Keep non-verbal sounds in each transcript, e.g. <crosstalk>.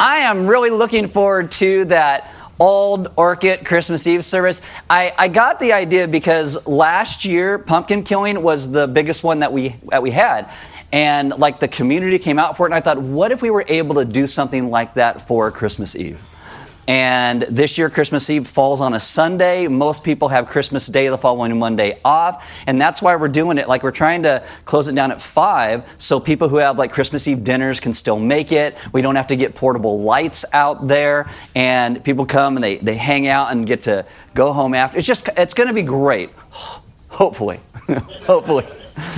I am really looking forward to that old Orchid Christmas Eve service. I, I got the idea because last year pumpkin killing was the biggest one that we that we had. And like the community came out for it, and I thought, what if we were able to do something like that for Christmas Eve? And this year, Christmas Eve falls on a Sunday. Most people have Christmas Day the following Monday off. And that's why we're doing it. Like, we're trying to close it down at 5 so people who have like Christmas Eve dinners can still make it. We don't have to get portable lights out there. And people come and they, they hang out and get to go home after. It's just, it's going to be great. <sighs> Hopefully. <laughs> Hopefully.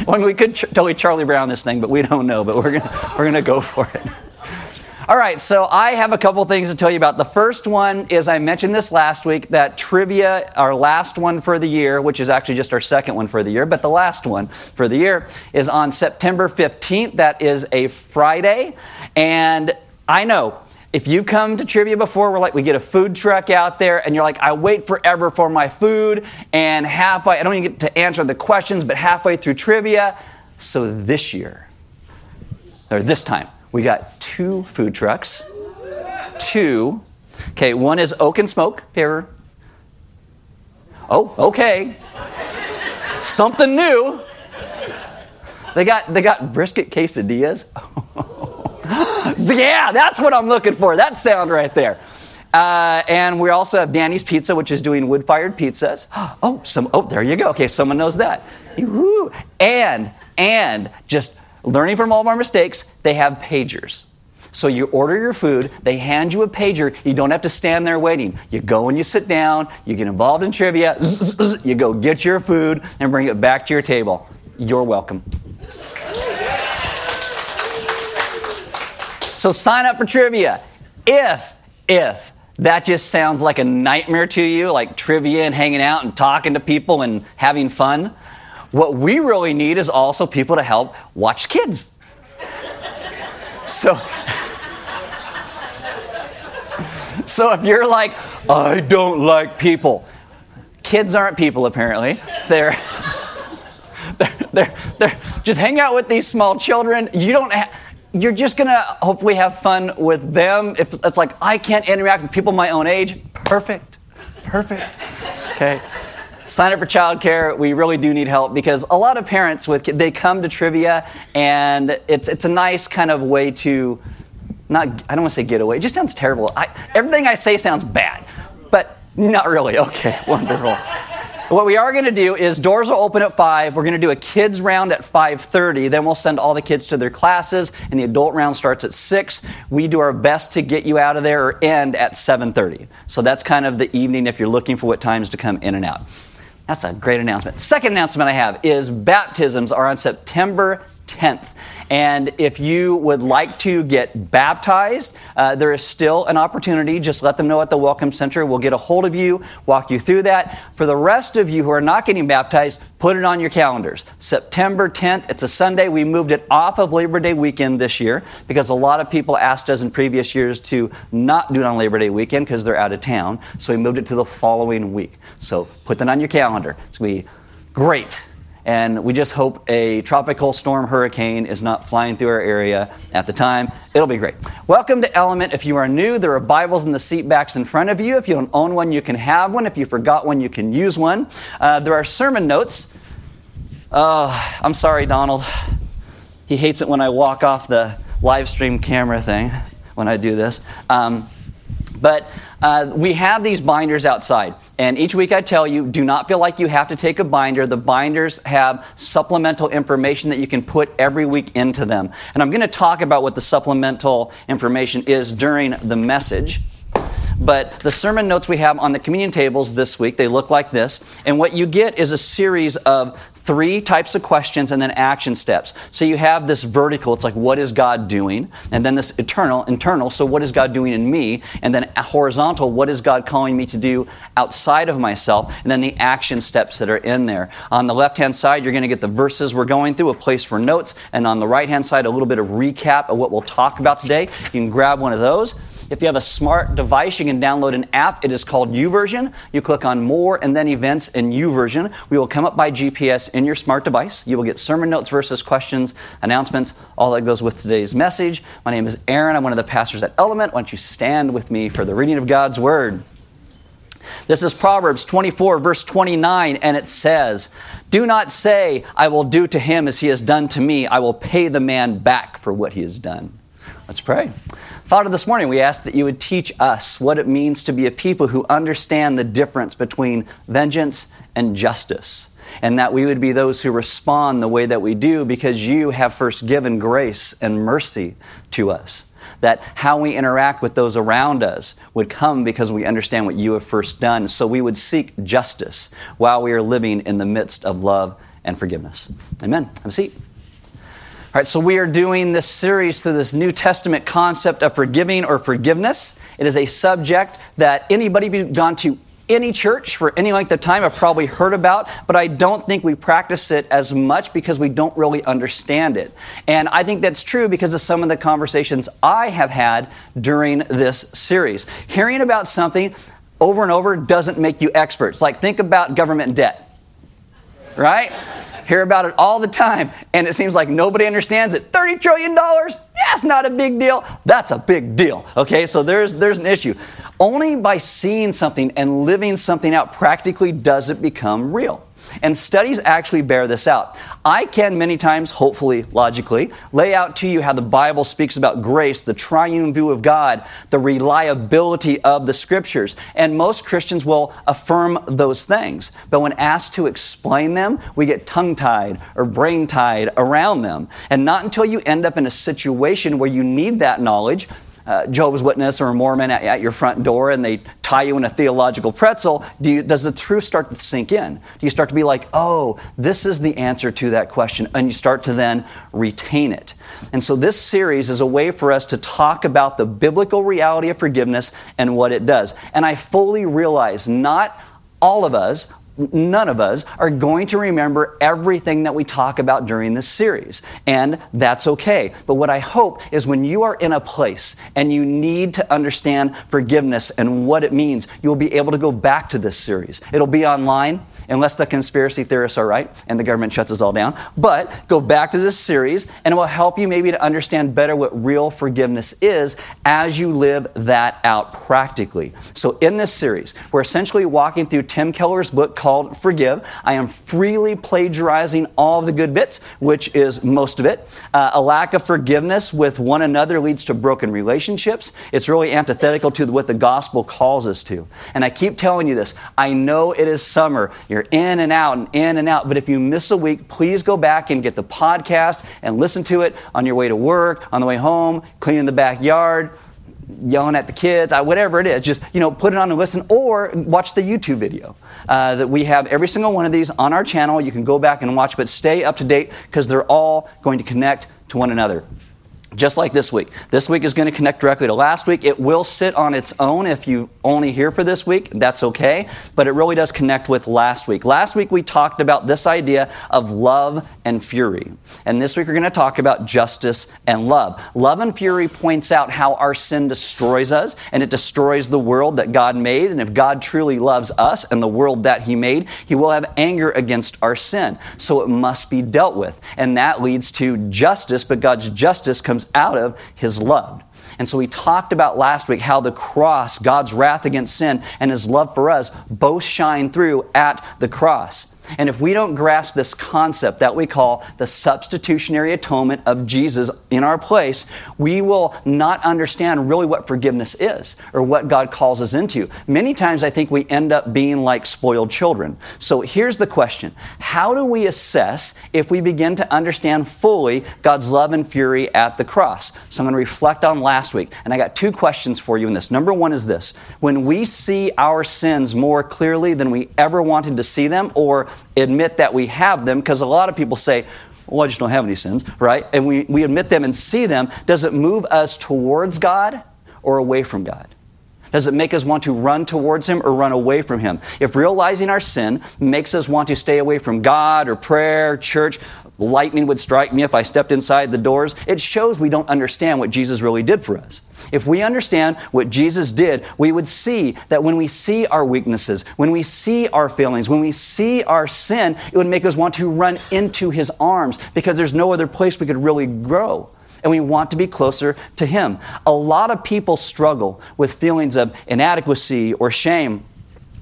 Mean, we could totally Charlie Brown this thing, but we don't know. But we're going we're going to go for it. <laughs> All right, so I have a couple things to tell you about. The first one is I mentioned this last week that trivia, our last one for the year, which is actually just our second one for the year, but the last one for the year is on September 15th. That is a Friday. And I know if you come to trivia before, we're like, we get a food truck out there, and you're like, I wait forever for my food, and halfway, I don't even get to answer the questions, but halfway through trivia. So this year, or this time, we got two food trucks. Two. Okay, one is Oak and Smoke. Favor. Oh, okay. Something new. They got they got brisket quesadillas. <laughs> yeah, that's what I'm looking for. That sound right there. Uh, and we also have Danny's Pizza, which is doing wood-fired pizzas. <gasps> Oh, some. Oh, there you go. Okay, someone knows that. And and just learning from all of our mistakes, they have pagers. So you order your food, they hand you a pager, you don't have to stand there waiting. You go and you sit down, you get involved in trivia, <laughs> you go get your food and bring it back to your table. You're welcome. So sign up for trivia. If, if that just sounds like a nightmare to you, like trivia and hanging out and talking to people and having fun, what we really need is also people to help watch kids. <laughs> So, <laughs> so if you're like, I don't like people, kids aren't people apparently. They're, <laughs> they're, they're, they're just hang out with these small children. You don't you're just gonna hopefully have fun with them. If it's like I can't interact with people my own age, perfect, perfect. Okay sign up for childcare. We really do need help because a lot of parents with they come to trivia and it's it's a nice kind of way to not I don't want to say get away. It just sounds terrible. I, everything I say sounds bad, but not really. <laughs> Okay, wonderful. What we are going to do is doors will open at 5. We're going to do a kids round at 5:30. Then we'll send all the kids to their classes and the adult round starts at 6. We do our best to get you out of there or end at 7:30. So that's kind of the evening if you're looking for what times to come in and out. That's a great announcement. Second announcement I have is baptisms are on September 10th. And if you would like to get baptized, uh, there is still an opportunity. Just let them know at the Welcome Center. We'll get a hold of you, walk you through that. For the rest of you who are not getting baptized, put it on your calendars. September 10th, it's a Sunday. We moved it off of Labor Day weekend this year because a lot of people asked us in previous years to not do it on Labor Day weekend because they're out of town. So we moved it to the following week. So put that on your calendar. It's going to be great. And we just hope a tropical storm hurricane is not flying through our area at the time. It'll be great. Welcome to Element. If you are new, there are Bibles in the seat backs in front of you. If you don't own one, you can have one. If you forgot one, you can use one. Uh, there are sermon notes. Uh, I'm sorry, Donald. He hates it when I walk off the live stream camera thing when I do this. Um, but uh, we have these binders outside, and each week I tell you do not feel like you have to take a binder. The binders have supplemental information that you can put every week into them. And I'm going to talk about what the supplemental information is during the message. But the sermon notes we have on the communion tables this week, they look like this. And what you get is a series of three types of questions and then action steps. So you have this vertical, it's like what is God doing? And then this eternal, internal, so what is God doing in me? And then horizontal, what is God calling me to do outside of myself? And then the action steps that are in there. On the left-hand side, you're going to get the verses we're going through, a place for notes, and on the right-hand side, a little bit of recap of what we'll talk about today. You can grab one of those. If you have a smart device, you can download an app. It is called YouVersion. You click on More and then Events in YouVersion. We will come up by GPS in your smart device. You will get sermon notes, verses, questions, announcements, all that goes with today's message. My name is Aaron. I'm one of the pastors at Element. Why don't you stand with me for the reading of God's Word? This is Proverbs 24, verse 29, and it says, Do not say, I will do to him as he has done to me. I will pay the man back for what he has done. Let's pray. Father, this morning we ask that you would teach us what it means to be a people who understand the difference between vengeance and justice, and that we would be those who respond the way that we do because you have first given grace and mercy to us that how we interact with those around us would come because we understand what you have first done. So we would seek justice while we are living in the midst of love and forgiveness. Amen. Have a seat. All right, so we are doing this series through this New Testament concept of forgiving or forgiveness. It is a subject that anybody who's gone to any church for any length of time have probably heard about, but I don't think we practice it as much because we don't really understand it. And I think that's true because of some of the conversations I have had during this series. Hearing about something over and over doesn't make you experts. Like, think about government debt, right? Hear about it all the time, and it seems like nobody understands it. $30 trillion? That's not a big deal. That's a big deal. Okay, so there's, there's an issue. Only by seeing something and living something out practically does it become real. And studies actually bear this out. I can many times, hopefully logically, lay out to you how the Bible speaks about grace, the triune view of God, the reliability of the scriptures. And most Christians will affirm those things. But when asked to explain them, we get tongue tied or brain tied around them. And not until you end up in a situation where you need that knowledge uh, Jehovah's Witness or a Mormon at, at, your front door and they tie you in a theological pretzel, do you, does the truth start to sink in? Do you start to be like, oh, this is the answer to that question? And you start to then retain it. And so this series is a way for us to talk about the biblical reality of forgiveness and what it does. And I fully realize not all of us none of us are going to remember everything that we talk about during this series. And that's okay. But what I hope is when you are in a place and you need to understand forgiveness and what it means, you'll be able to go back to this series. It'll be online, unless the conspiracy theorists are right and the government shuts us all down. But go back to this series and it will help you maybe to understand better what real forgiveness is as you live that out practically. So in this series, we're essentially walking through Tim Keller's book called Forgive. I am freely plagiarizing all of the good bits, which is most of it. Uh, a lack of forgiveness with one another leads to broken relationships. It's really antithetical to what the gospel calls us to. And I keep telling you this. I know it is summer. You're in and out and in and out. But if you miss a week, please go back and get the podcast and listen to it on your way to work, on the way home, cleaning the backyard yelling at the kids, whatever it is, just you know, put it on and listen, or watch the YouTube video uh, that we have. Every single one of these on our channel. You can go back and watch, but stay up to date because they're all going to connect to one another just like this week. This week is going to connect directly to last week. It will sit on its own if you only here for this week. That's okay. But it really does connect with last week. Last week we talked about this idea of love and fury. And this week we're going to talk about justice and love. Love and fury points out how our sin destroys us and it destroys the world that God made. And if God truly loves us and the world that He made, He will have anger against our sin. So it must be dealt with. And that leads to justice, but God's justice comes comes out of his love. And so we talked about last week how the cross, God's wrath against sin, and his love for us both shine through at the cross. And if we don't grasp this concept that we call the substitutionary atonement of Jesus in our place, we will not understand really what forgiveness is or what God calls us into. Many times I think we end up being like spoiled children. So here's the question How do we assess if we begin to understand fully God's love and fury at the cross? So I'm going to reflect on last week. And I got two questions for you in this. Number one is this When we see our sins more clearly than we ever wanted to see them, or admit that we have them because a lot of people say, well, I just don't have any sins, right? And we, we admit them and see them. Does it move us towards God or away from God? Does it make us want to run towards Him or run away from Him? If realizing our sin makes us want to stay away from God or prayer, church, lightning would strike me if I stepped inside the doors, it shows we don't understand what Jesus really did for us. If we understand what Jesus did, we would see that when we see our weaknesses, when we see our failings, when we see our sin, it would make us want to run into his arms because there's no other place we could really grow and we want to be closer to Him. A lot of people struggle with feelings of inadequacy or shame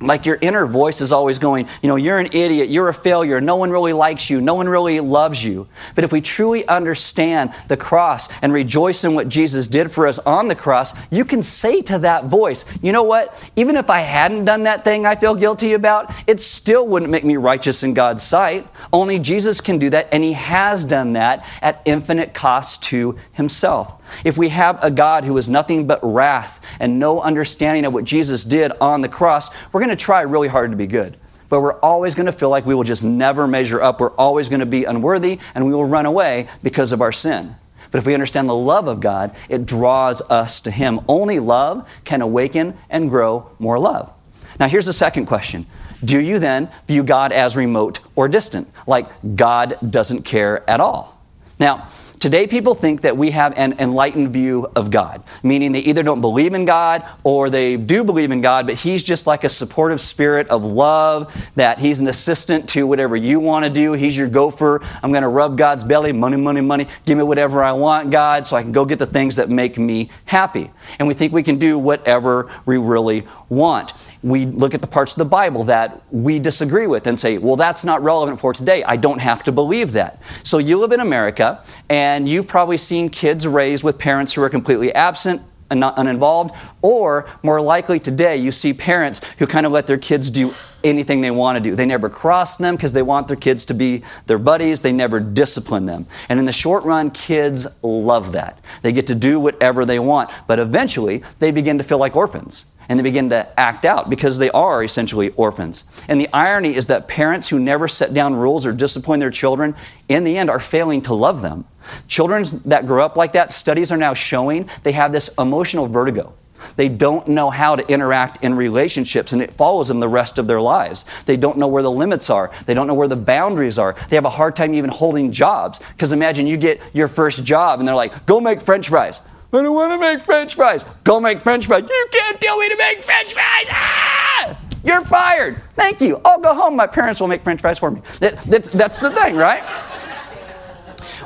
like your inner voice is always going, you know, you're an idiot, you're a failure, no one really likes you, no one really loves you. But if we truly understand the cross and rejoice in what Jesus did for us on the cross, you can say to that voice, you know what, even if I hadn't done that thing I feel guilty about, it still wouldn't make me righteous in God's sight. Only Jesus can do that, and He has done that at infinite cost to Himself. If we have a God who is nothing but wrath and no understanding of what Jesus did on the cross, we're going to try really hard to be good. But we're always going to feel like we will just never measure up. We're always going to be unworthy and we will run away because of our sin. But if we understand the love of God, it draws us to Him. Only love can awaken and grow more love. Now, here's the second question Do you then view God as remote or distant? Like God doesn't care at all? Now, Today, people think that we have an enlightened view of God, meaning they either don't believe in God or they do believe in God, but He's just like a supportive spirit of love, that He's an assistant to whatever you want to do. He's your gopher. I'm going to rub God's belly, money, money, money. Give me whatever I want, God, so I can go get the things that make me happy. And we think we can do whatever we really want. We look at the parts of the Bible that we disagree with and say, well, that's not relevant for today. I don't have to believe that. So you live in America, and and you've probably seen kids raised with parents who are completely absent and not uninvolved, or more likely today, you see parents who kind of let their kids do anything they want to do. They never cross them because they want their kids to be their buddies. They never discipline them. And in the short run, kids love that. They get to do whatever they want, but eventually they begin to feel like orphans and they begin to act out because they are essentially orphans. And the irony is that parents who never set down rules or discipline their children, in the end, are failing to love them. Children that grow up like that, studies are now showing they have this emotional vertigo. They don't know how to interact in relationships, and it follows them the rest of their lives. They don't know where the limits are. They don't know where the boundaries are. They have a hard time even holding jobs. Because imagine you get your first job, and they're like, go make french fries. I don't want to make french fries. Go make french fries. You can't tell me to make french fries. Ah! You're fired. Thank you. I'll go home. My parents will make french fries for me. That, that's, that's the thing, right?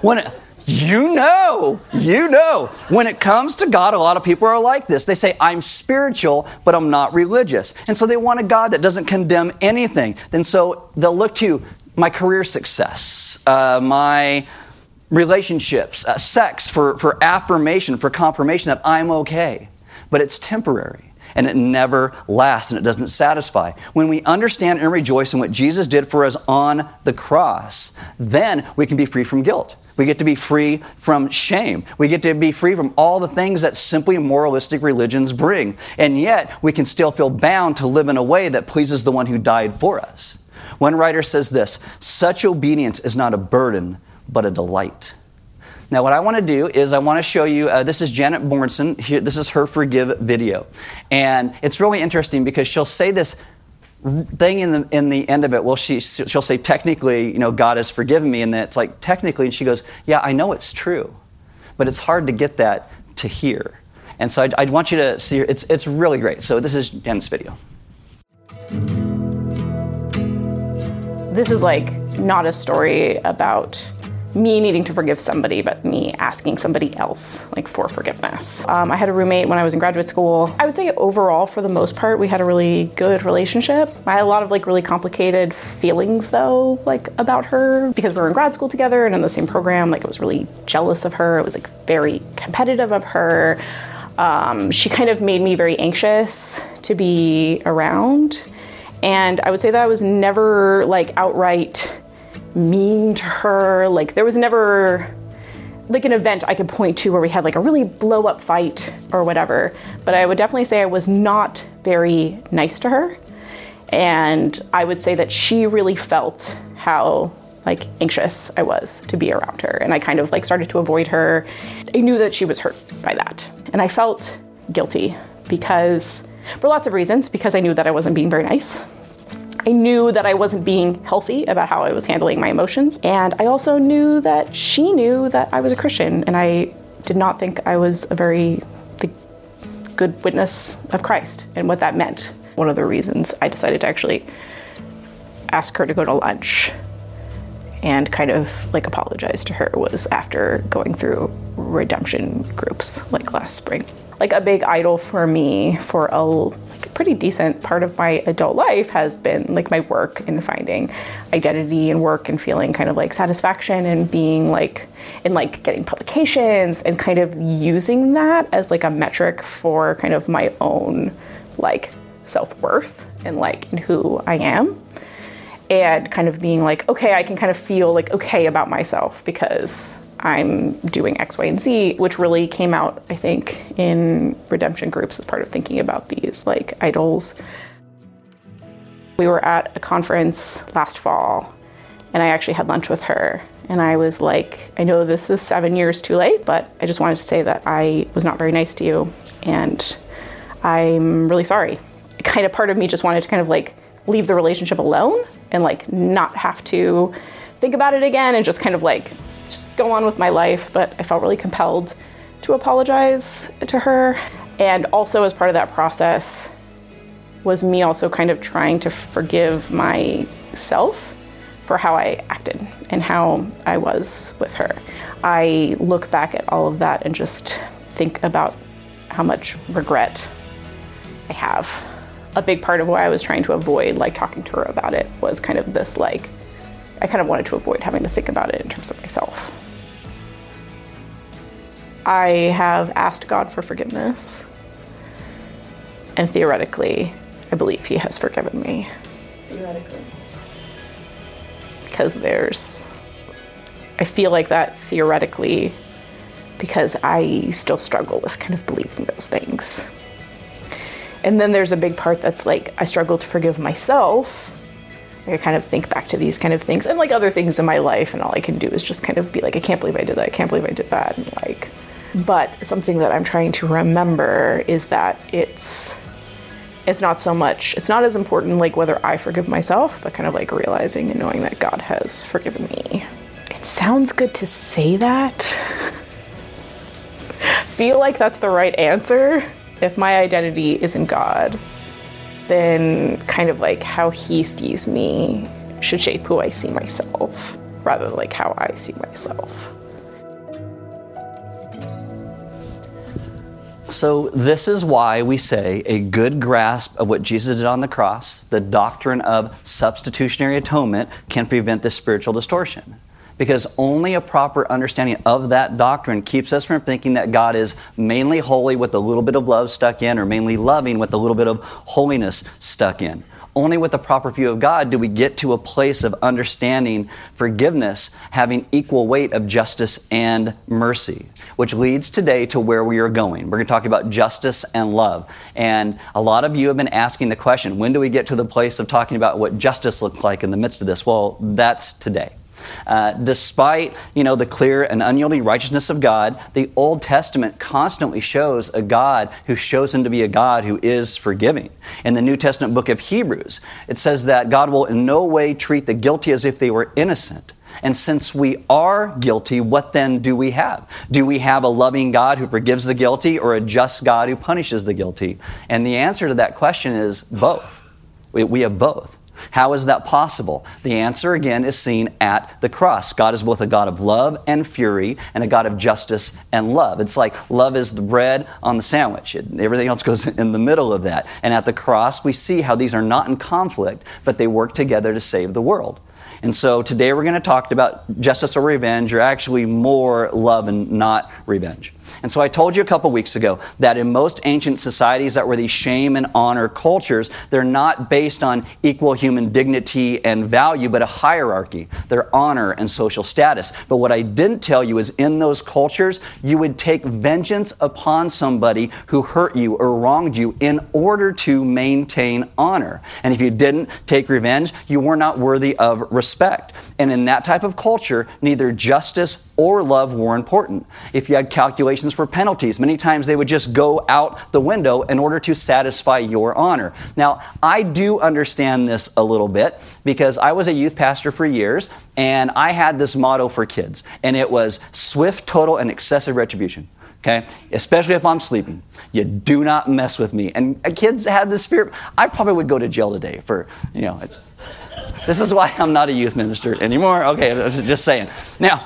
When it, you know, you know. When it comes to God, a lot of people are like this. They say, I'm spiritual, but I'm not religious. And so they want a God that doesn't condemn anything. And so they'll look to my career success, uh, my relationships, uh, sex for, for affirmation, for confirmation that I'm okay. But it's temporary and it never lasts and it doesn't satisfy. When we understand and rejoice in what Jesus did for us on the cross, then we can be free from guilt. We get to be free from shame. We get to be free from all the things that simply moralistic religions bring. And yet, we can still feel bound to live in a way that pleases the one who died for us. One writer says this such obedience is not a burden, but a delight. Now, what I want to do is I want to show you uh, this is Janet. Here, this is her Forgive video. And it's really interesting because she'll say this thing in the, in the end of it. Well, she, she'll say, technically, you know, God has forgiven me. And then it's like, technically. And she goes, yeah, I know it's true. But it's hard to get that to hear. And so I, I want you to see, it's, it's really great. So this is Janet's video. This is like not a story about me needing to forgive somebody, but me asking somebody else like for forgiveness. Um, I had a roommate when I was in graduate school. I would say overall, for the most part, we had a really good relationship. I had a lot of like really complicated feelings though, like about her because we were in grad school together and in the same program. Like I was really jealous of her. It was like very competitive of her. Um, she kind of made me very anxious to be around. And I would say that I was never like outright mean to her. Like there was never like an event I could point to where we had like a really blow up fight or whatever. But I would definitely say I was not very nice to her. And I would say that she really felt how like anxious I was to be around her. And I kind of like started to avoid her. I knew that she was hurt by that. And I felt guilty because for lots of reasons, because I knew that I wasn't being very nice I knew that I wasn't being healthy about how I was handling my emotions. And I also knew that she knew that I was a Christian. And I did not think I was a very good witness of Christ and what that meant. One of the reasons I decided to actually ask her to go to lunch and kind of like apologize to her was after going through redemption groups like last spring. Like a big idol for me for a like, pretty decent part of my adult life has been like my work and finding identity and work and feeling kind of like satisfaction and being like in like getting publications and kind of using that as like a metric for kind of my own like self-worth and like and who I am. And kind of being like, okay, I can kind of feel like okay about myself because I'm doing X, Y, and Z, which really came out, I think, in redemption groups as part of thinking about these like idols. We were at a conference last fall, and I actually had lunch with her. And I was like, I know this is seven years too late, but I just wanted to say that I was not very nice to you, and I'm really sorry. <laughs> Kind of part of me just wanted to kind of like leave the relationship alone and like not have to think about it again and just kind of like just go on with my life. But I felt really compelled to apologize to her. And also, as part of that process, was me also kind of trying to forgive myself for how I acted and how I was with her. I look back at all of that and just think about how much regret I have a big part of why I was trying to avoid like talking to her about it was kind of this like I kind of wanted to avoid having to think about it in terms of myself. I have asked God for forgiveness. And theoretically, I believe he has forgiven me. Theoretically. Because there's I feel like that theoretically because I still struggle with kind of believing those things. And then there's a big part that's like, I struggle to forgive myself. I kind of think back to these kind of things and like other things in my life, and all I can do is just kind of be like, I can't believe I did that. I can't believe I did that. And like, but something that I'm trying to remember is that it's it's not so much it's not as important like whether I forgive myself, but kind of like realizing and knowing that God has forgiven me. It sounds good to say that. <laughs> Feel like that's the right answer if my identity is in God, then kind of like how He sees me should shape who I see myself rather than like how I see myself. So, this is why we say a good grasp of what Jesus did on the cross, the doctrine of substitutionary atonement, can prevent this spiritual distortion because only a proper understanding of that doctrine keeps us from thinking that God is mainly holy with a little bit of love stuck in or mainly loving with a little bit of holiness stuck in. Only with a proper view of God do we get to a place of understanding forgiveness having equal weight of justice and mercy, which leads today to where we are going. We're going to talk about justice and love. And a lot of you have been asking the question when do we get to the place of talking about what justice looks like in the midst of this? Well, that's today. Uh, despite you know the clear and unyielding righteousness of God, the Old Testament constantly shows a God who shows him to be a God who is forgiving. In the New Testament book of Hebrews, it says that God will in no way treat the guilty as if they were innocent. And since we are guilty, what then do we have? Do we have a loving God who forgives the guilty or a just God who punishes the guilty? And the answer to that question is both. We, we have both. How is that possible? The answer again is seen at the cross. God is both a God of love and fury and a God of justice and love. It's like love is the bread on the sandwich. It, everything else goes in the middle of that. And at the cross, we see how these are not in conflict, but they work together to save the world. And so today we're going to talk about justice or revenge, or actually more love and not revenge. And so I told you a couple weeks ago that in most ancient societies that were these shame and honor cultures, they're not based on equal human dignity and value, but a hierarchy, their honor and social status. But what I didn't tell you is in those cultures, you would take vengeance upon somebody who hurt you or wronged you in order to maintain honor. And if you didn't take revenge, you were not worthy of respect. And in that type of culture, neither justice or love were important. If you had calculations for penalties, many times they would just go out the window in order to satisfy your honor. Now, I do understand this a little bit because I was a youth pastor for years and I had this motto for kids, and it was swift, total, and excessive retribution okay? Especially if I'm sleeping. You do not mess with me. And uh, kids had this fear. I probably would go to jail today for, you know, this is why I'm not a youth minister anymore. Okay, just saying. Now,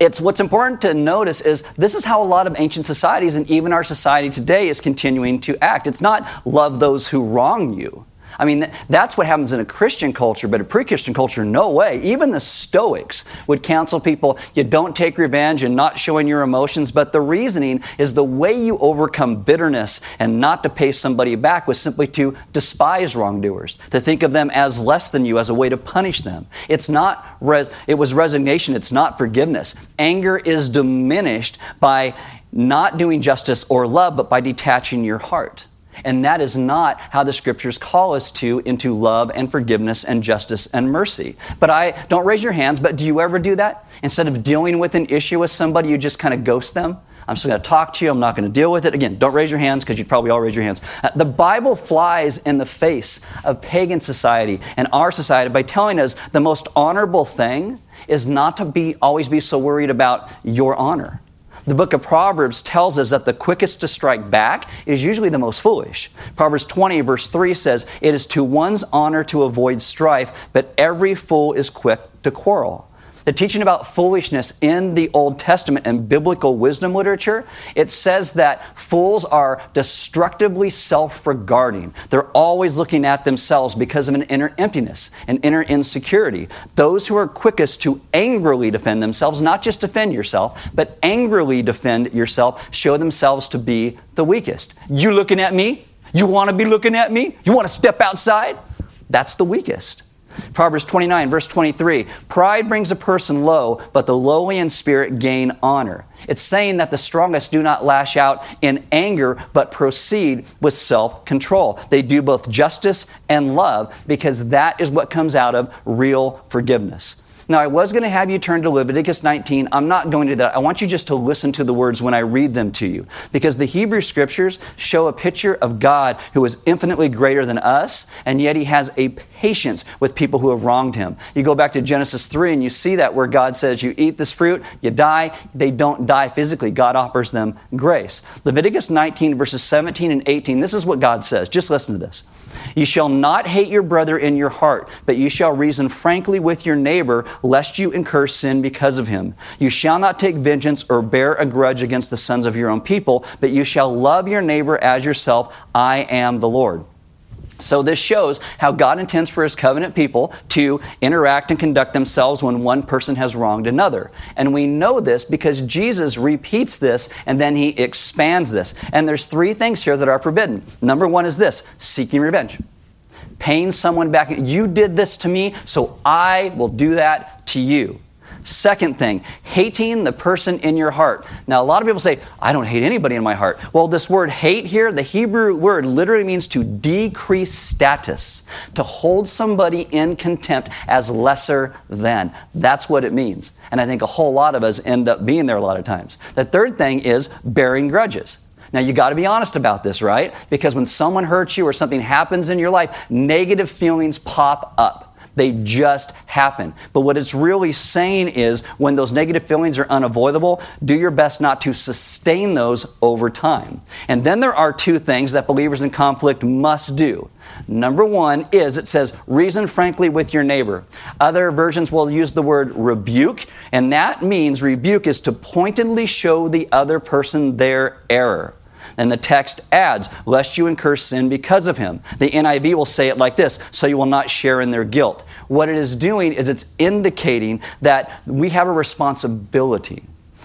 it's what's important to notice is this is how a lot of ancient societies and even our society today is continuing to act. It's not love those who wrong you. I mean, that's what happens in a Christian culture, but a pre Christian culture, no way. Even the Stoics would counsel people you don't take revenge and not showing your emotions, but the reasoning is the way you overcome bitterness and not to pay somebody back was simply to despise wrongdoers, to think of them as less than you as a way to punish them. It's not, res- it was resignation, it's not forgiveness. Anger is diminished by not doing justice or love, but by detaching your heart. And that is not how the scriptures call us to into love and forgiveness and justice and mercy. But I don't raise your hands, but do you ever do that? Instead of dealing with an issue with somebody, you just kind of ghost them? I'm just going to talk to you. I'm not going to deal with it. Again, don't raise your hands because you'd probably all raise your hands. Uh, the Bible flies in the face of pagan society and our society by telling us the most honorable thing is not to be always be so worried about your honor. The book of Proverbs tells us that the quickest to strike back is usually the most foolish. Proverbs 20, verse 3 says, It is to one's honor to avoid strife, but every fool is quick to quarrel the teaching about foolishness in the Old Testament and biblical wisdom literature, it says that fools are destructively self regarding. They're always looking at themselves because of an inner emptiness, an inner insecurity. Those who are quickest to angrily defend themselves, not just defend yourself, but angrily defend yourself, show themselves to be the weakest. You looking at me? You want to be looking at me? You want to step outside? That's the weakest. Proverbs 29, verse 23 Pride brings a person low, but the lowly in spirit gain honor. It's saying that the strongest do not lash out in anger, but proceed with self control. They do both justice and love because that is what comes out of real forgiveness. Now, I was going to have you turn to Leviticus 19. I'm not going to that. I want you just to listen to the words when I read them to you. Because the Hebrew scriptures show a picture of God who is infinitely greater than us, and yet he has a patience with people who have wronged him. You go back to Genesis 3 and you see that where God says, You eat this fruit, you die. They don't die physically. God offers them grace. Leviticus 19, verses 17 and 18, this is what God says. Just listen to this. You shall not hate your brother in your heart, but you shall reason frankly with your neighbor, lest you incur sin because of him. You shall not take vengeance or bear a grudge against the sons of your own people, but you shall love your neighbor as yourself. I am the Lord. So, this shows how God intends for his covenant people to interact and conduct themselves when one person has wronged another. And we know this because Jesus repeats this and then he expands this. And there's three things here that are forbidden. Number one is this seeking revenge, paying someone back. You did this to me, so I will do that to you. Second thing, hating the person in your heart. Now, a lot of people say, I don't hate anybody in my heart. Well, this word hate here, the Hebrew word literally means to decrease status, to hold somebody in contempt as lesser than. That's what it means. And I think a whole lot of us end up being there a lot of times. The third thing is bearing grudges. Now, you got to be honest about this, right? Because when someone hurts you or something happens in your life, negative feelings pop up. They just happen. But what it's really saying is when those negative feelings are unavoidable, do your best not to sustain those over time. And then there are two things that believers in conflict must do. Number one is it says, reason frankly with your neighbor. Other versions will use the word rebuke, and that means rebuke is to pointedly show the other person their error. And the text adds, lest you incur sin because of him. The NIV will say it like this so you will not share in their guilt. What it is doing is it's indicating that we have a responsibility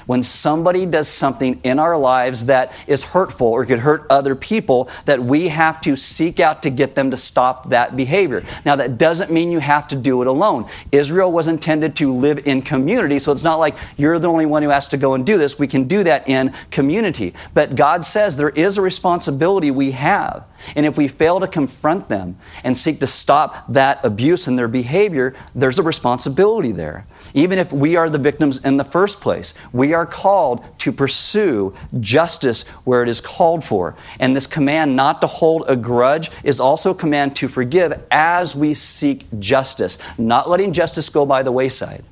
when somebody does something in our lives that is hurtful or could hurt other people, that we have to seek out to get them to stop that behavior. Now, that doesn't mean you have to do it alone. Israel was intended to live in community, so it's not like you're the only one who has to go and do this. We can do that in community. But God says there is a responsibility we have. And if we fail to confront them and seek to stop that abuse in their behavior, there's a responsibility there. Even if we are the victims in the first place, we are called to pursue justice where it is called for. And this command not to hold a grudge is also a command to forgive as we seek justice, not letting justice go by the wayside.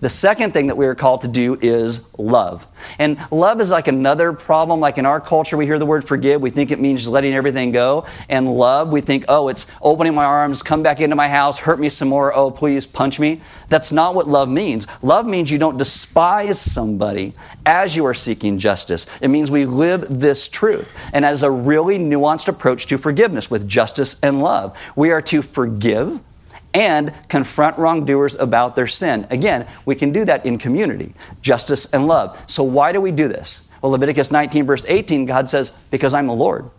The second thing that we are called to do is love. And love is like another problem. Like in our culture, we hear the word forgive, we think it means letting everything go. And love, we think, oh, it's opening my arms, come back into my house, hurt me some more, oh, please punch me. That's not what love means. Love means you don't despise somebody as you are seeking justice. It means we live this truth. And as a really nuanced approach to forgiveness with justice and love, we are to forgive and confront wrongdoers about their sin. Again, we can do that in community, justice and love. So, why do we do this? Well, Leviticus 19, verse 18, God says, Because I'm the Lord.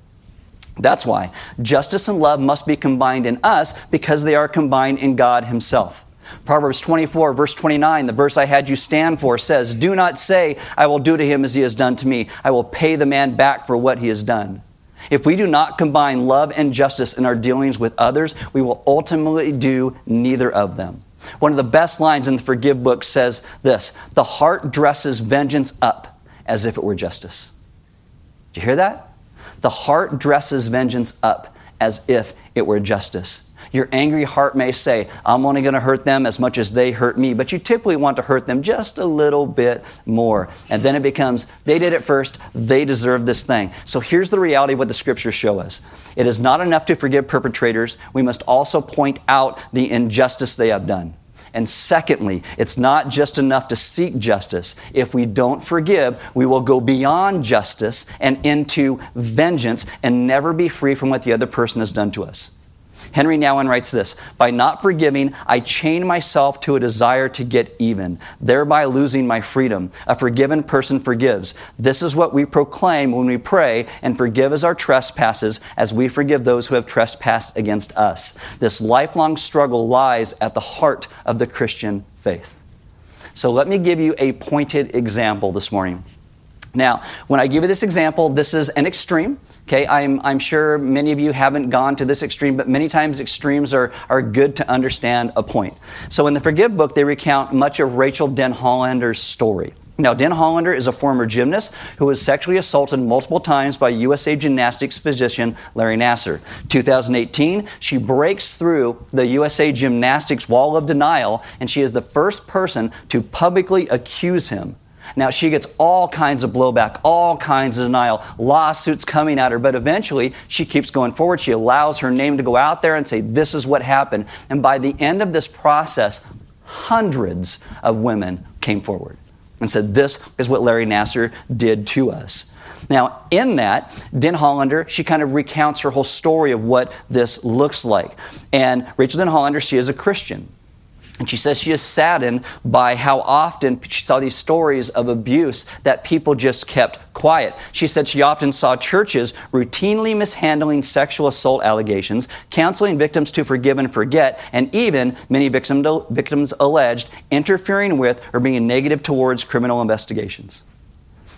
That's why. Justice and love must be combined in us because they are combined in God Himself. Proverbs 24, verse 29, the verse I had you stand for, says, Do not say, I will do to him as he has done to me. I will pay the man back for what he has done. If we do not combine love and justice in our dealings with others, we will ultimately do neither of them. One of the best lines in the Forgive book says this The heart dresses vengeance up as if it were justice. Do you hear that? The heart dresses vengeance up as if it were justice. Your angry heart may say, I'm only going to hurt them as much as they hurt me, but you typically want to hurt them just a little bit more. And then it becomes, they did it first, they deserve this thing. So here's the reality of what the scriptures show us it is not enough to forgive perpetrators, we must also point out the injustice they have done. And secondly, it's not just enough to seek justice. If we don't forgive, we will go beyond justice and into vengeance and never be free from what the other person has done to us. Henri Nouwen writes this By not forgiving, I chain myself to a desire to get even, thereby losing my freedom. A forgiven person forgives. This is what we proclaim when we pray and forgive as our trespasses, as we forgive those who have trespassed against us. This lifelong struggle lies at the heart of the Christian faith. So let me give you a pointed example this morning. Now, when I give you this example, this is an extreme. Okay, I'm, I'm sure many of you haven't gone to this extreme, but many times extremes are, are good to understand a point. So in the Forgive book, they recount much of Rachael Denhollander's story. Now, Denhollander is a former gymnast who was sexually assaulted multiple times by USA Gymnastics physician Larry Nassar. 2018, she breaks through the USA Gymnastics wall of denial, and she is the first person to publicly accuse him now, she gets all kinds of blowback, all kinds of denial, lawsuits coming at her, but eventually she keeps going forward. She allows her name to go out there and say, This is what happened. And by the end of this process, hundreds of women came forward and said, This is what Larry Nassar did to us. Now, in that, Denhollander, she kind of recounts her whole story of what this looks like. And Rachael Denhollander, she is a Christian. And she says she is saddened by how often she saw these stories of abuse that people just kept quiet. She said she often saw churches routinely mishandling sexual assault allegations, counseling victims to forgive and forget, and even, many victim, victims alleged, interfering with or being negative towards criminal investigations.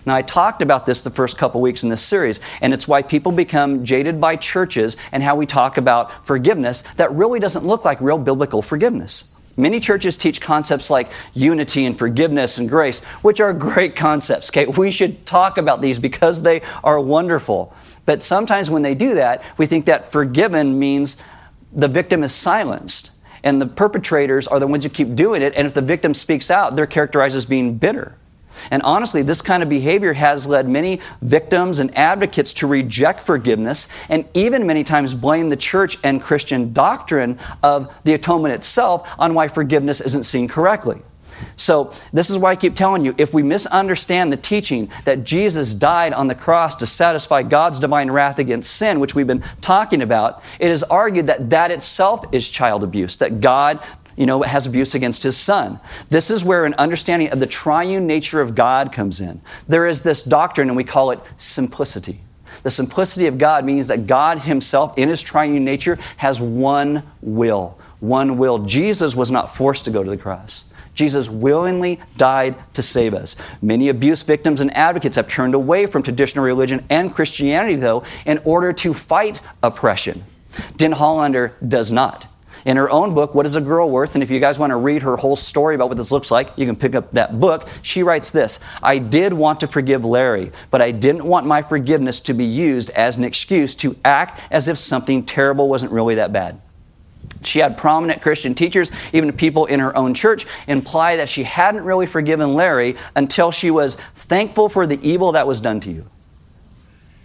Now, I talked about this the first couple weeks in this series, and it's why people become jaded by churches and how we talk about forgiveness that really doesn't look like real biblical forgiveness. Many churches teach concepts like unity and forgiveness and grace, which are great concepts. Okay, we should talk about these because they are wonderful. But sometimes when they do that, we think that forgiven means the victim is silenced and the perpetrators are the ones who keep doing it. And if the victim speaks out, they're characterized as being bitter. And honestly, this kind of behavior has led many victims and advocates to reject forgiveness and even many times blame the church and Christian doctrine of the atonement itself on why forgiveness isn't seen correctly. So, this is why I keep telling you if we misunderstand the teaching that Jesus died on the cross to satisfy God's divine wrath against sin, which we've been talking about, it is argued that that itself is child abuse, that God you know, has abuse against his son. This is where an understanding of the triune nature of God comes in. There is this doctrine, and we call it simplicity. The simplicity of God means that God himself, in his triune nature, has one will. One will. Jesus was not forced to go to the cross. Jesus willingly died to save us. Many abuse victims and advocates have turned away from traditional religion and Christianity, though, in order to fight oppression. Denhollander does not. In her own book, What is a Girl Worth? And if you guys want to read her whole story about what this looks like, you can pick up that book. She writes this I did want to forgive Larry, but I didn't want my forgiveness to be used as an excuse to act as if something terrible wasn't really that bad. She had prominent Christian teachers, even people in her own church, imply that she hadn't really forgiven Larry until she was thankful for the evil that was done to you.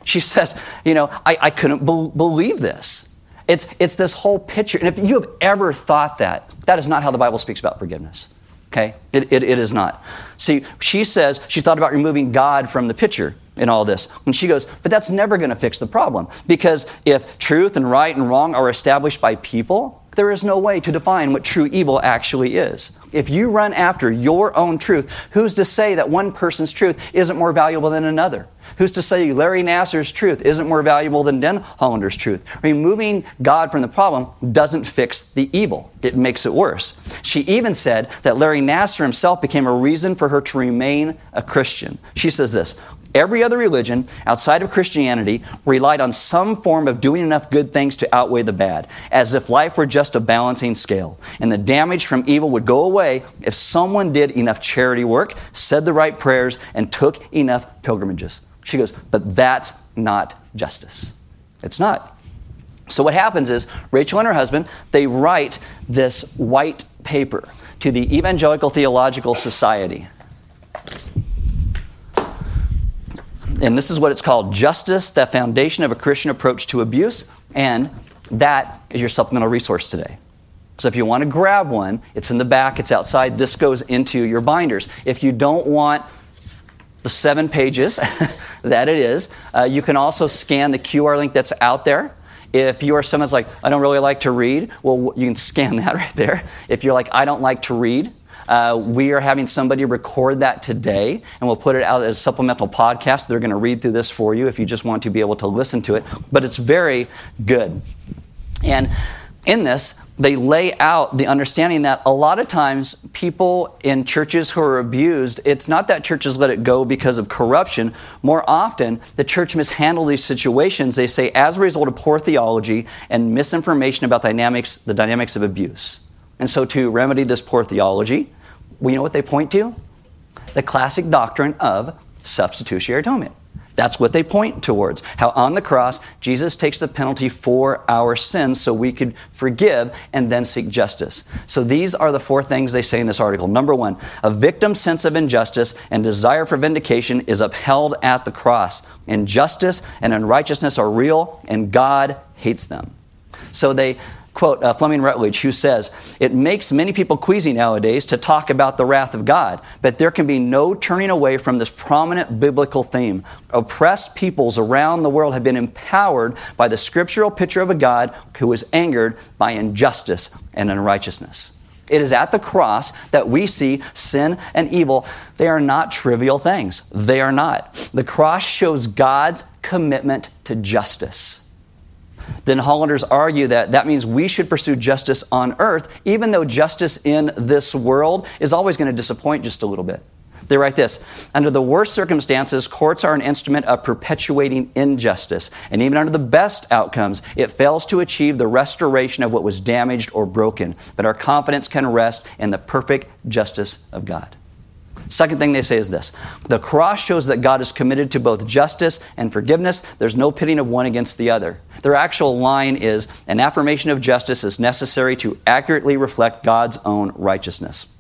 She says, You know, I, I couldn't be- believe this. It's, it's this whole picture. And if you have ever thought that, that is not how the Bible speaks about forgiveness. Okay? It, it, it is not. See, she says she thought about removing God from the picture in all this. And she goes, but that's never going to fix the problem. Because if truth and right and wrong are established by people, there is no way to define what true evil actually is. If you run after your own truth, who's to say that one person's truth isn't more valuable than another? Who's to say Larry Nassar's truth isn't more valuable than Denhollander's truth? Removing God from the problem doesn't fix the evil, it makes it worse. She even said that Larry Nassar himself became a reason for her to remain a Christian. She says this Every other religion outside of Christianity relied on some form of doing enough good things to outweigh the bad, as if life were just a balancing scale. And the damage from evil would go away if someone did enough charity work, said the right prayers, and took enough pilgrimages. She goes, But that's not justice. It's not. So what happens is Rachael and her husband, they write this white paper to the Evangelical Theological Society. And this is what it's called Justice, the Foundation of a Christian Approach to Abuse. And that is your supplemental resource today. So if you want to grab one, it's in the back, it's outside. This goes into your binders. If you don't want the seven pages <laughs> that it is, uh, you can also scan the QR link that's out there. If you are someone's like, I don't really like to read, well, you can scan <laughs> that right there. If you're like, I don't like to read, uh, we are having somebody record that today, and we'll put it out as a supplemental podcast. They're going to read through this for you if you just want to be able to listen to it. But it's very good. And in this, they lay out the understanding that a lot of times people in churches who are abused, it's not that churches let it go because of corruption. More often, the church mishandled these situations, they say, as a result of poor theology and misinformation about dynamics, the dynamics of abuse. And so, to remedy this poor theology, we know what they point to? The classic doctrine of substitutionary atonement. That's what they point towards. How on the cross, Jesus takes the penalty for our sins so we could forgive and then seek justice. So these are the four things they say in this article. Number one, a victim's sense of injustice and desire for vindication is upheld at the cross. Injustice and unrighteousness are real, and God hates them. So they quote uh, Fleming Rutledge, who says, It makes many people queasy nowadays to talk about the wrath of God, but there can be no turning away from this prominent biblical theme. Oppressed peoples around the world have been empowered by the scriptural picture of a God who is angered by injustice and unrighteousness. It is at the cross that we see sin and evil. They are not trivial things. They are not. The cross shows God's commitment to justice Denhollanders argue that that means we should pursue justice on earth, even though justice in this world is always going to disappoint just a little bit. They write this Under the worst circumstances, courts are an instrument of perpetuating injustice. And even under the best outcomes, it fails to achieve the restoration of what was damaged or broken. But our confidence can rest in the perfect justice of God. Second thing they say is this the cross shows that God is committed to both justice and forgiveness. There's no pitting of one against the other. Their actual line is an affirmation of justice is necessary to accurately reflect God's own righteousness.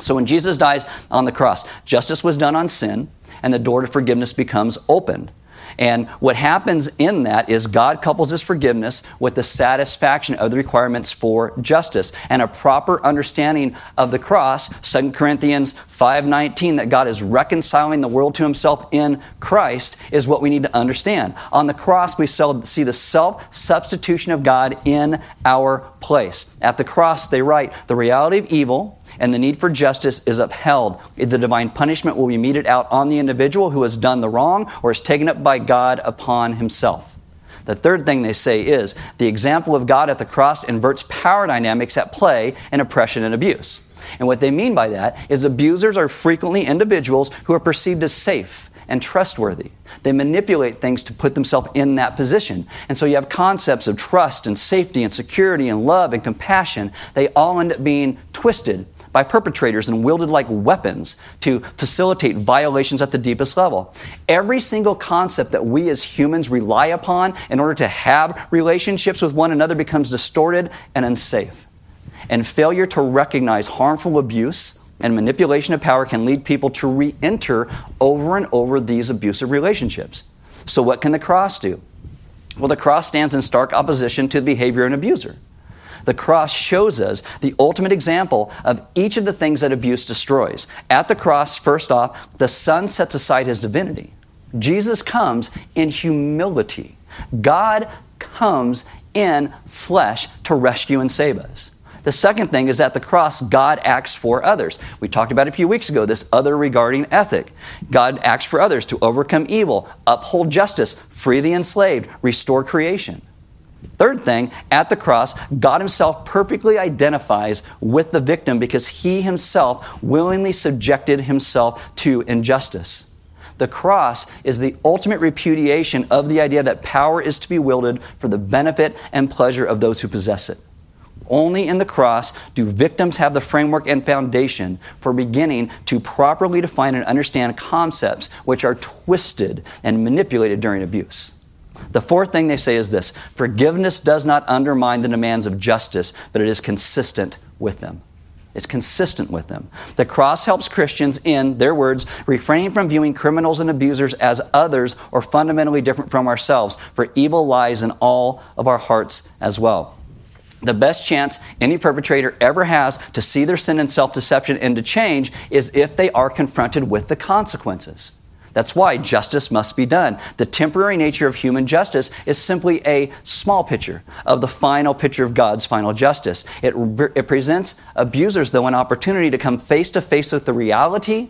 So when Jesus dies on the cross, justice was done on sin, and the door to forgiveness becomes opened. And what happens in that is God couples his forgiveness with the satisfaction of the requirements for justice and a proper understanding of the cross. 2 Corinthians 5:19 that God is reconciling the world to himself in Christ is what we need to understand. On the cross we see the self-substitution of God in our place. At the cross they write the reality of evil and the need for justice is upheld. The divine punishment will be meted out on the individual who has done the wrong or is taken up by God upon himself. The third thing they say is the example of God at the cross inverts power dynamics at play in oppression and abuse. And what they mean by that is abusers are frequently individuals who are perceived as safe and trustworthy. They manipulate things to put themselves in that position. And so you have concepts of trust and safety and security and love and compassion. They all end up being twisted by perpetrators and wielded like weapons to facilitate violations at the deepest level. Every single concept that we as humans rely upon in order to have relationships with one another becomes distorted and unsafe. And failure to recognize harmful abuse and manipulation of power can lead people to re enter over and over these abusive relationships. So, what can the cross do? Well, the cross stands in stark opposition to the behavior of an abuser. The cross shows us the ultimate example of each of the things that abuse destroys. At the cross, first off, the Son sets aside his divinity. Jesus comes in humility. God comes in flesh to rescue and save us. The second thing is at the cross, God acts for others. We talked about a few weeks ago this other regarding ethic. God acts for others to overcome evil, uphold justice, free the enslaved, restore creation. Third thing, at the cross, God Himself perfectly identifies with the victim because He Himself willingly subjected Himself to injustice. The cross is the ultimate repudiation of the idea that power is to be wielded for the benefit and pleasure of those who possess it. Only in the cross do victims have the framework and foundation for beginning to properly define and understand concepts which are twisted and manipulated during abuse. The fourth thing they say is this forgiveness does not undermine the demands of justice, but it is consistent with them. It's consistent with them. The cross helps Christians, in their words, refraining from viewing criminals and abusers as others or fundamentally different from ourselves, for evil lies in all of our hearts as well the best chance any perpetrator ever has to see their sin and self deception and to change is if they are confronted with the consequences. That's why justice must be done. The temporary nature of human justice is simply a small picture of the final picture of God's final justice. It, it presents abusers, though, an opportunity to come face to face with the reality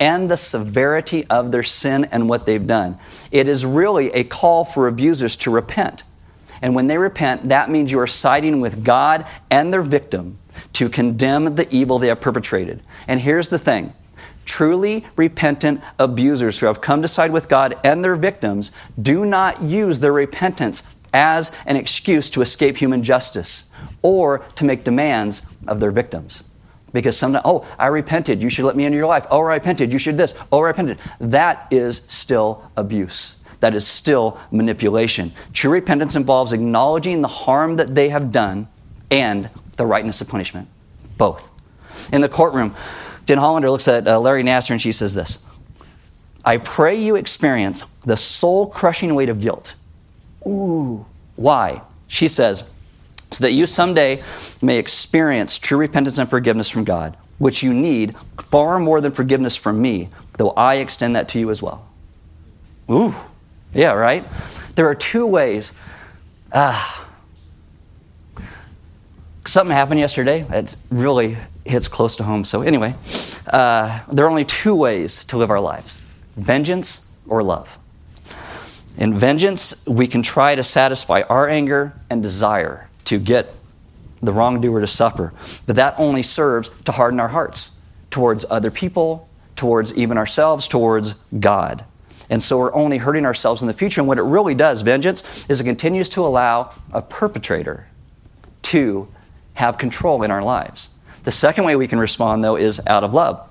and the severity of their sin and what they've done. It is really a call for abusers to repent and when they repent, that means you are siding with God and their victim to condemn the evil they have perpetrated. And here's the thing truly repentant abusers who have come to side with God and their victims do not use their repentance as an excuse to escape human justice or to make demands of their victims. Because sometimes, oh, I repented, you should let me into your life. Oh, I repented, you should this. Oh, I repented. That is still abuse that is still manipulation. True repentance involves acknowledging the harm that they have done and the rightness of punishment. Both. In the courtroom, Denhollander looks at uh, Larry Nassar and she says this I pray you experience the soul crushing weight of guilt. Ooh, why? She says, so that you someday may experience true repentance and forgiveness from God, which you need far more than forgiveness from me, though I extend that to you as well. Ooh. Yeah, right? There are two ways. Ah. Something happened yesterday. It's really hits close to home. So, anyway, uh, there are only two ways to live our lives vengeance or love. In vengeance, we can try to satisfy our anger and desire to get the wrongdoer to suffer, but that only serves to harden our hearts towards other people, towards even ourselves, towards God. And so we're only hurting ourselves in the future. And what it really does, vengeance, is it continues to allow a perpetrator to have control in our lives. The second way we can respond, though, is out of love.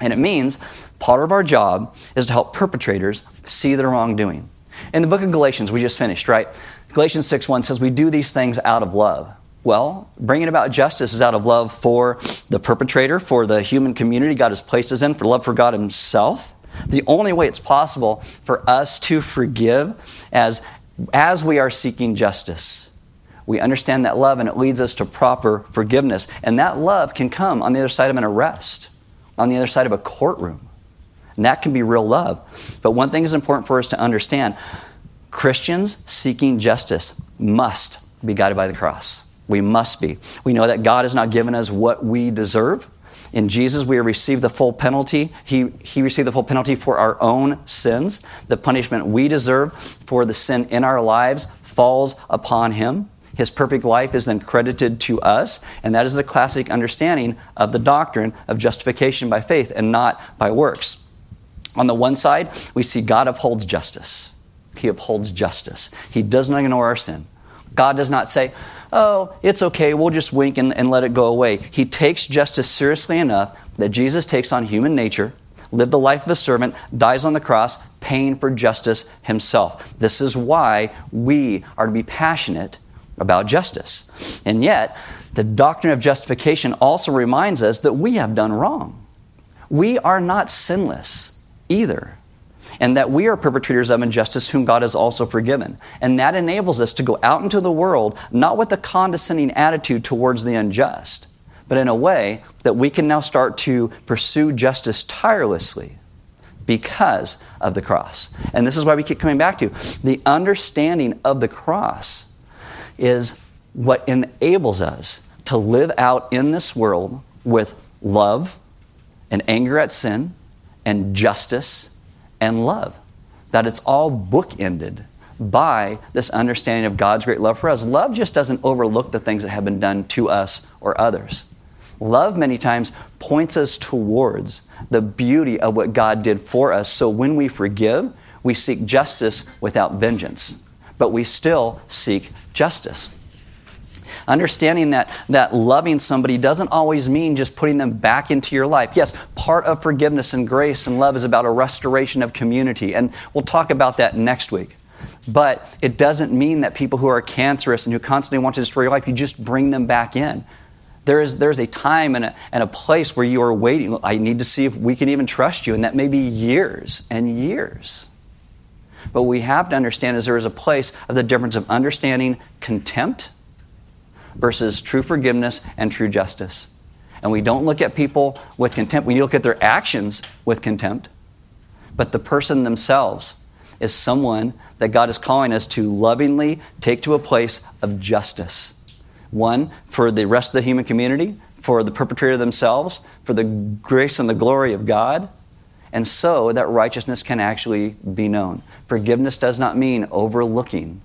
And it means part of our job is to help perpetrators see their wrongdoing. In the book of Galatians, we just finished, right? Galatians 6 1 says, We do these things out of love. Well, bringing about justice is out of love for the perpetrator, for the human community God has placed us in, for love for God Himself. The only way it's possible for us to forgive as, as we are seeking justice. We understand that love and it leads us to proper forgiveness. And that love can come on the other side of an arrest, on the other side of a courtroom. And that can be real love. But one thing is important for us to understand Christians seeking justice must be guided by the cross. We must be. We know that God has not given us what we deserve. In Jesus, we received the full penalty. He, he received the full penalty for our own sins. The punishment we deserve for the sin in our lives falls upon him. His perfect life is then credited to us, and that is the classic understanding of the doctrine of justification by faith and not by works. On the one side, we see God upholds justice. He upholds justice. He does not ignore our sin. God does not say, oh, it's okay, we'll just wink and, and let it go away. He takes justice seriously enough that Jesus takes on human nature, lived the life of a servant, dies on the cross, paying for justice himself. This is why we are to be passionate about justice. And yet, the doctrine of justification also reminds us that we have done wrong. We are not sinless either and that we are perpetrators of injustice whom God has also forgiven. And that enables us to go out into the world not with a condescending attitude towards the unjust, but in a way that we can now start to pursue justice tirelessly because of the cross. And this is why we keep coming back to the understanding of the cross is what enables us to live out in this world with love and anger at sin and justice and love. That it's all bookended by this understanding of God's great love for us. Love just doesn't overlook the things that have been done to us or others. Love, many times, points us towards the beauty of what God did for us. So when we forgive, we seek justice without vengeance, but we still seek justice. Understanding that, that loving somebody doesn't always mean just putting them back into your life. Yes, part of forgiveness and grace and love is about a restoration of community, and we'll talk about that next week. But it doesn't mean that people who are cancerous and who constantly want to destroy your life, you just bring them back in. There is there's a time and a, and a place where you are waiting. I need to see if we can even trust you, and that may be years and years. But what we have to understand is there is a place of the difference of understanding contempt versus true forgiveness and true justice. And we don't look at people with contempt. We look at their actions with contempt. But the person themselves is someone that God is calling us to lovingly take to a place of justice. One, for the rest of the human community, for the perpetrator themselves, for the grace and the glory of God, and so that righteousness can actually be known. Forgiveness does not mean overlooking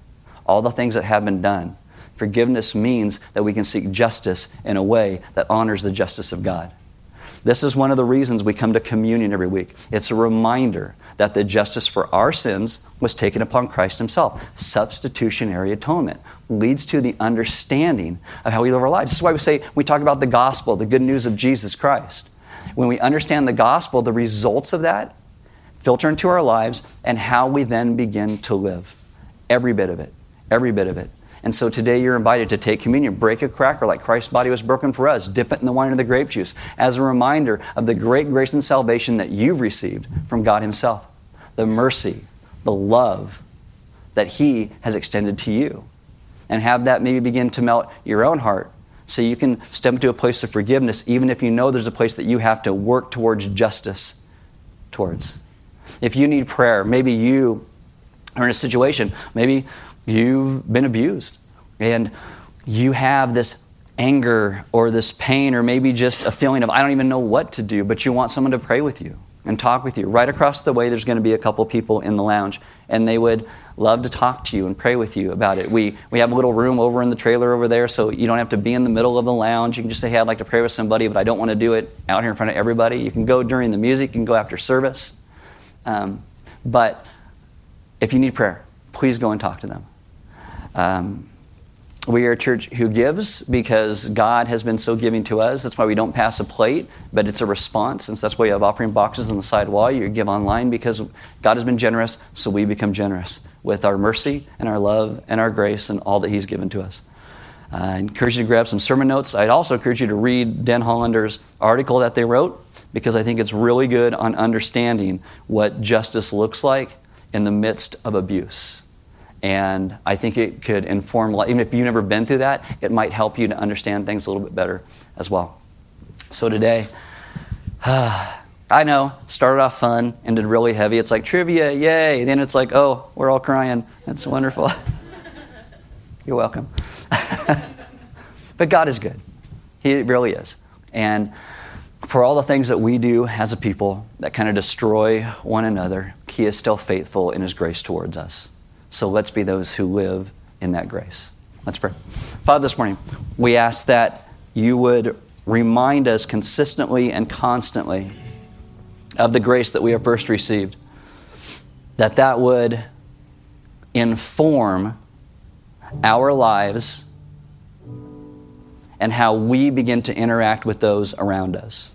all the things that have been done. Forgiveness means that we can seek justice in a way that honors the justice of God. This is one of the reasons we come to communion every week. It's a reminder that the justice for our sins was taken upon Christ Himself. Substitutionary atonement leads to the understanding of how we live our lives. This is why we say we talk about the gospel, the good news of Jesus Christ. When we understand the gospel, the results of that filter into our lives and how we then begin to live. Every bit of it. Every bit of it. And so today you're invited to take communion, break a cracker like Christ's body was broken for us, dip it in the wine or the grape juice as a reminder of the great grace and salvation that you've received from God Himself, the mercy, the love that He has extended to you. And have that maybe begin to melt your own heart so you can step into a place of forgiveness, even if you know there's a place that you have to work towards justice towards. If you need prayer, maybe you are in a situation, maybe You've been abused. And you have this anger or this pain or maybe just a feeling of, I don't even know what to do, but you want someone to pray with you and talk with you. Right across the way, there's going to be a couple people in the lounge, and they would love to talk to you and pray with you about it. We, we have a little room over in the trailer over there, so you don't have to be in the middle of the lounge. You can just say, Hey, I'd like to pray with somebody, but I don't want to do it out here in front of everybody. You can go during the music, you can go after service. Um, but if you need prayer, please go and talk to them. Um, we are a church who gives because God has been so giving to us. That's why we don't pass a plate, but it's a response. Since that's why you have offering boxes on the side wall. You give online because God has been generous, so we become generous with our mercy and our love and our grace and all that He's given to us. Uh, I encourage you to grab some sermon notes. I'd also encourage you to read Denhollander's article that they wrote because I think it's really good on understanding what justice looks like in the midst of abuse. And I think it could inform, even if you've never been through that, it might help you to understand things a little bit better as well. So today, <sighs> I know, started off fun, ended really heavy. It's like trivia, yay. Then it's like, oh, we're all crying. That's wonderful. <laughs> You're welcome. <laughs> but God is good. He really is. And for all the things that we do as a people that kind of destroy one another, He is still faithful in His grace towards us. So let's be those who live in that grace. Let's pray. Father, this morning, we ask that you would remind us consistently and constantly of the grace that we have first received, that that would inform our lives and how we begin to interact with those around us.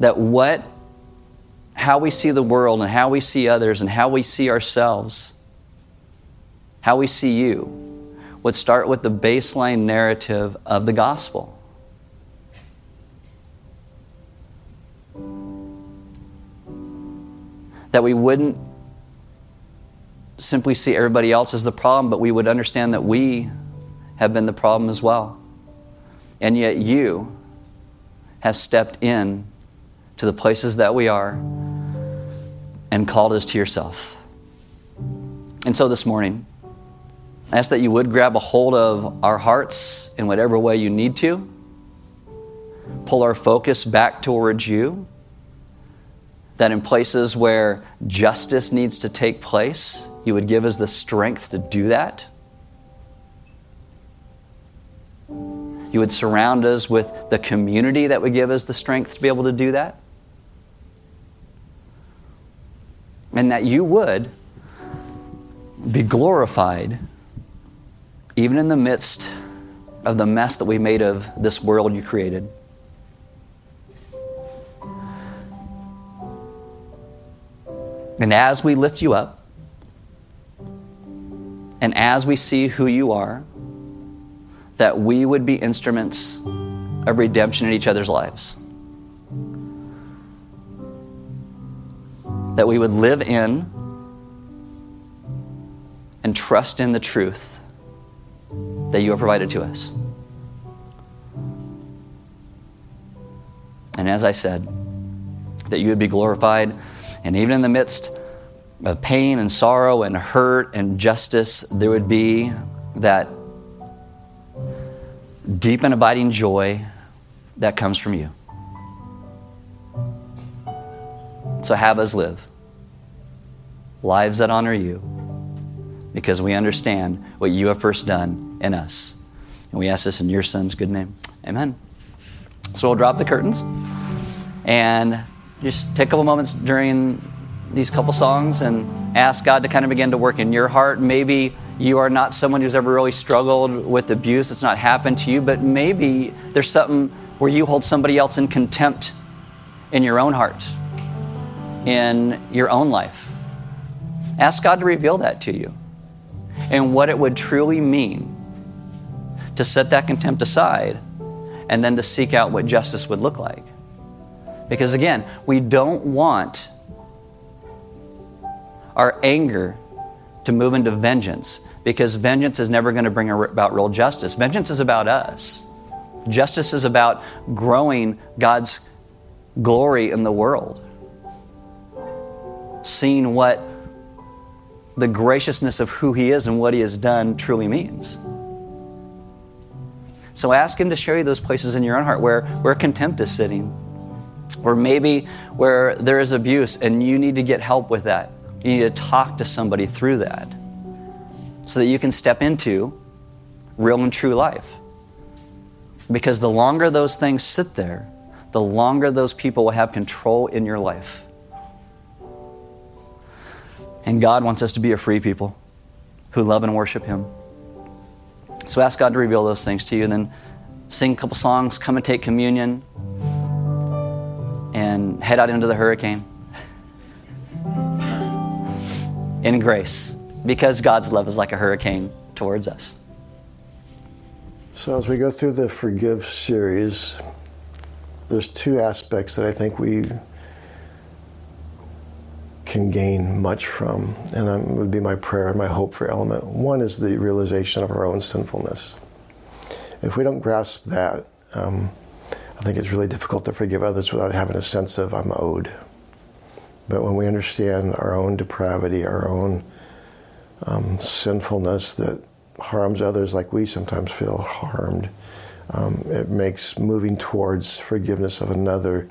That what, how we see the world and how we see others and how we see ourselves, how we see you, would start with the baseline narrative of the gospel. That we wouldn't simply see everybody else as the problem, but we would understand that we have been the problem as well. And yet you have stepped in to the places that we are and called us to yourself. And so this morning, I ask that you would grab a hold of our hearts in whatever way you need to, pull our focus back towards you that in places where justice needs to take place, you would give us the strength to do that. You would surround us with the community that would give us the strength to be able to do that. And that you would be glorified even in the midst of the mess that we made of this world you created. And as we lift you up, and as we see who you are, that we would be instruments of redemption in each other's lives. That we would live in and trust in the truth that you have provided to us. And as I said, that you would be glorified and even in the midst of pain and sorrow and hurt and justice, there would be that deep and abiding joy that comes from you. So have us live lives that honor you because we understand what you have first done in us. And we ask this in your son's good name. Amen. So we'll drop the curtains and just take a couple moments during these couple songs and ask God to kind of begin to work in your heart. Maybe you are not someone who's ever really struggled with abuse, it's not happened to you, but maybe there's something where you hold somebody else in contempt in your own heart, in your own life. Ask God to reveal that to you and what it would truly mean to set that contempt aside and then to seek out what justice would look like. Because again, we don't want our anger to move into vengeance because vengeance is never going to bring about real justice. Vengeance is about us. Justice is about growing God's glory in the world, seeing what the graciousness of who He is and what He has done truly means. So ask Him to show you those places in your own heart where, where contempt is sitting or maybe where there is abuse and you need to get help with that. You need to talk to somebody through that so that you can step into real and true life. Because the longer those things sit there, the longer those people will have control in your life. And God wants us to be a free people who love and worship Him. So ask God to reveal those things to you and then sing a couple songs, come and take communion and head out into the hurricane in grace because God's love is like a hurricane towards us. So, as we go through the Forgive series, there's two aspects that I think we can gain much from, and would be my prayer and my hope for Element. One is the realization of our own sinfulness. If we don't grasp that, um, I think it's really difficult to forgive others without having a sense of I'm owed. But when we understand our own depravity, our own um, sinfulness that harms others like we sometimes feel harmed, um, it makes moving towards forgiveness of another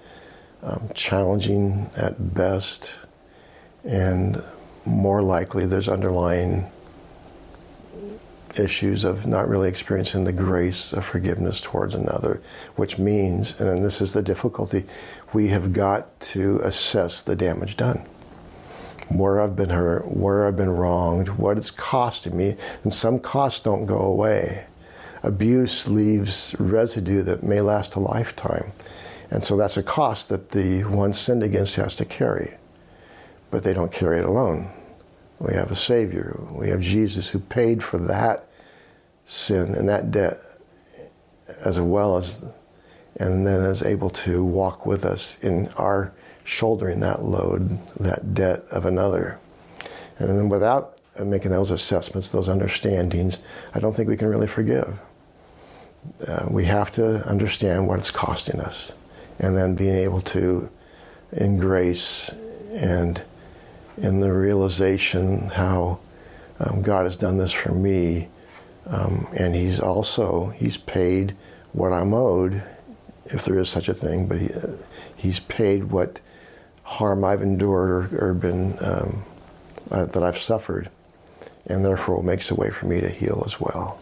um, challenging at best, and more likely there's underlying issues of not really experiencing the grace of forgiveness towards another, which means, and this is the difficulty, we have got to assess the damage done. where I've been hurt, where I've been wronged, what it's costing me, and some costs don't go away. Abuse leaves residue that may last a lifetime. And so that's a cost that the one sinned against has to carry. But they don't carry it alone. We have a Savior. We have Jesus who paid for that sin and that debt as well as, and then is able to walk with us in our shouldering that load, that debt of another. And then without making those assessments, those understandings, I don't think we can really forgive. Uh, we have to understand what it's costing us and then being able to, in grace and in the realization how um, God has done this for me, um, and He's also He's paid what I'm owed, if there is such a thing. But he, uh, He's paid what harm I've endured or, or been um, uh, that I've suffered, and therefore makes a way for me to heal as well.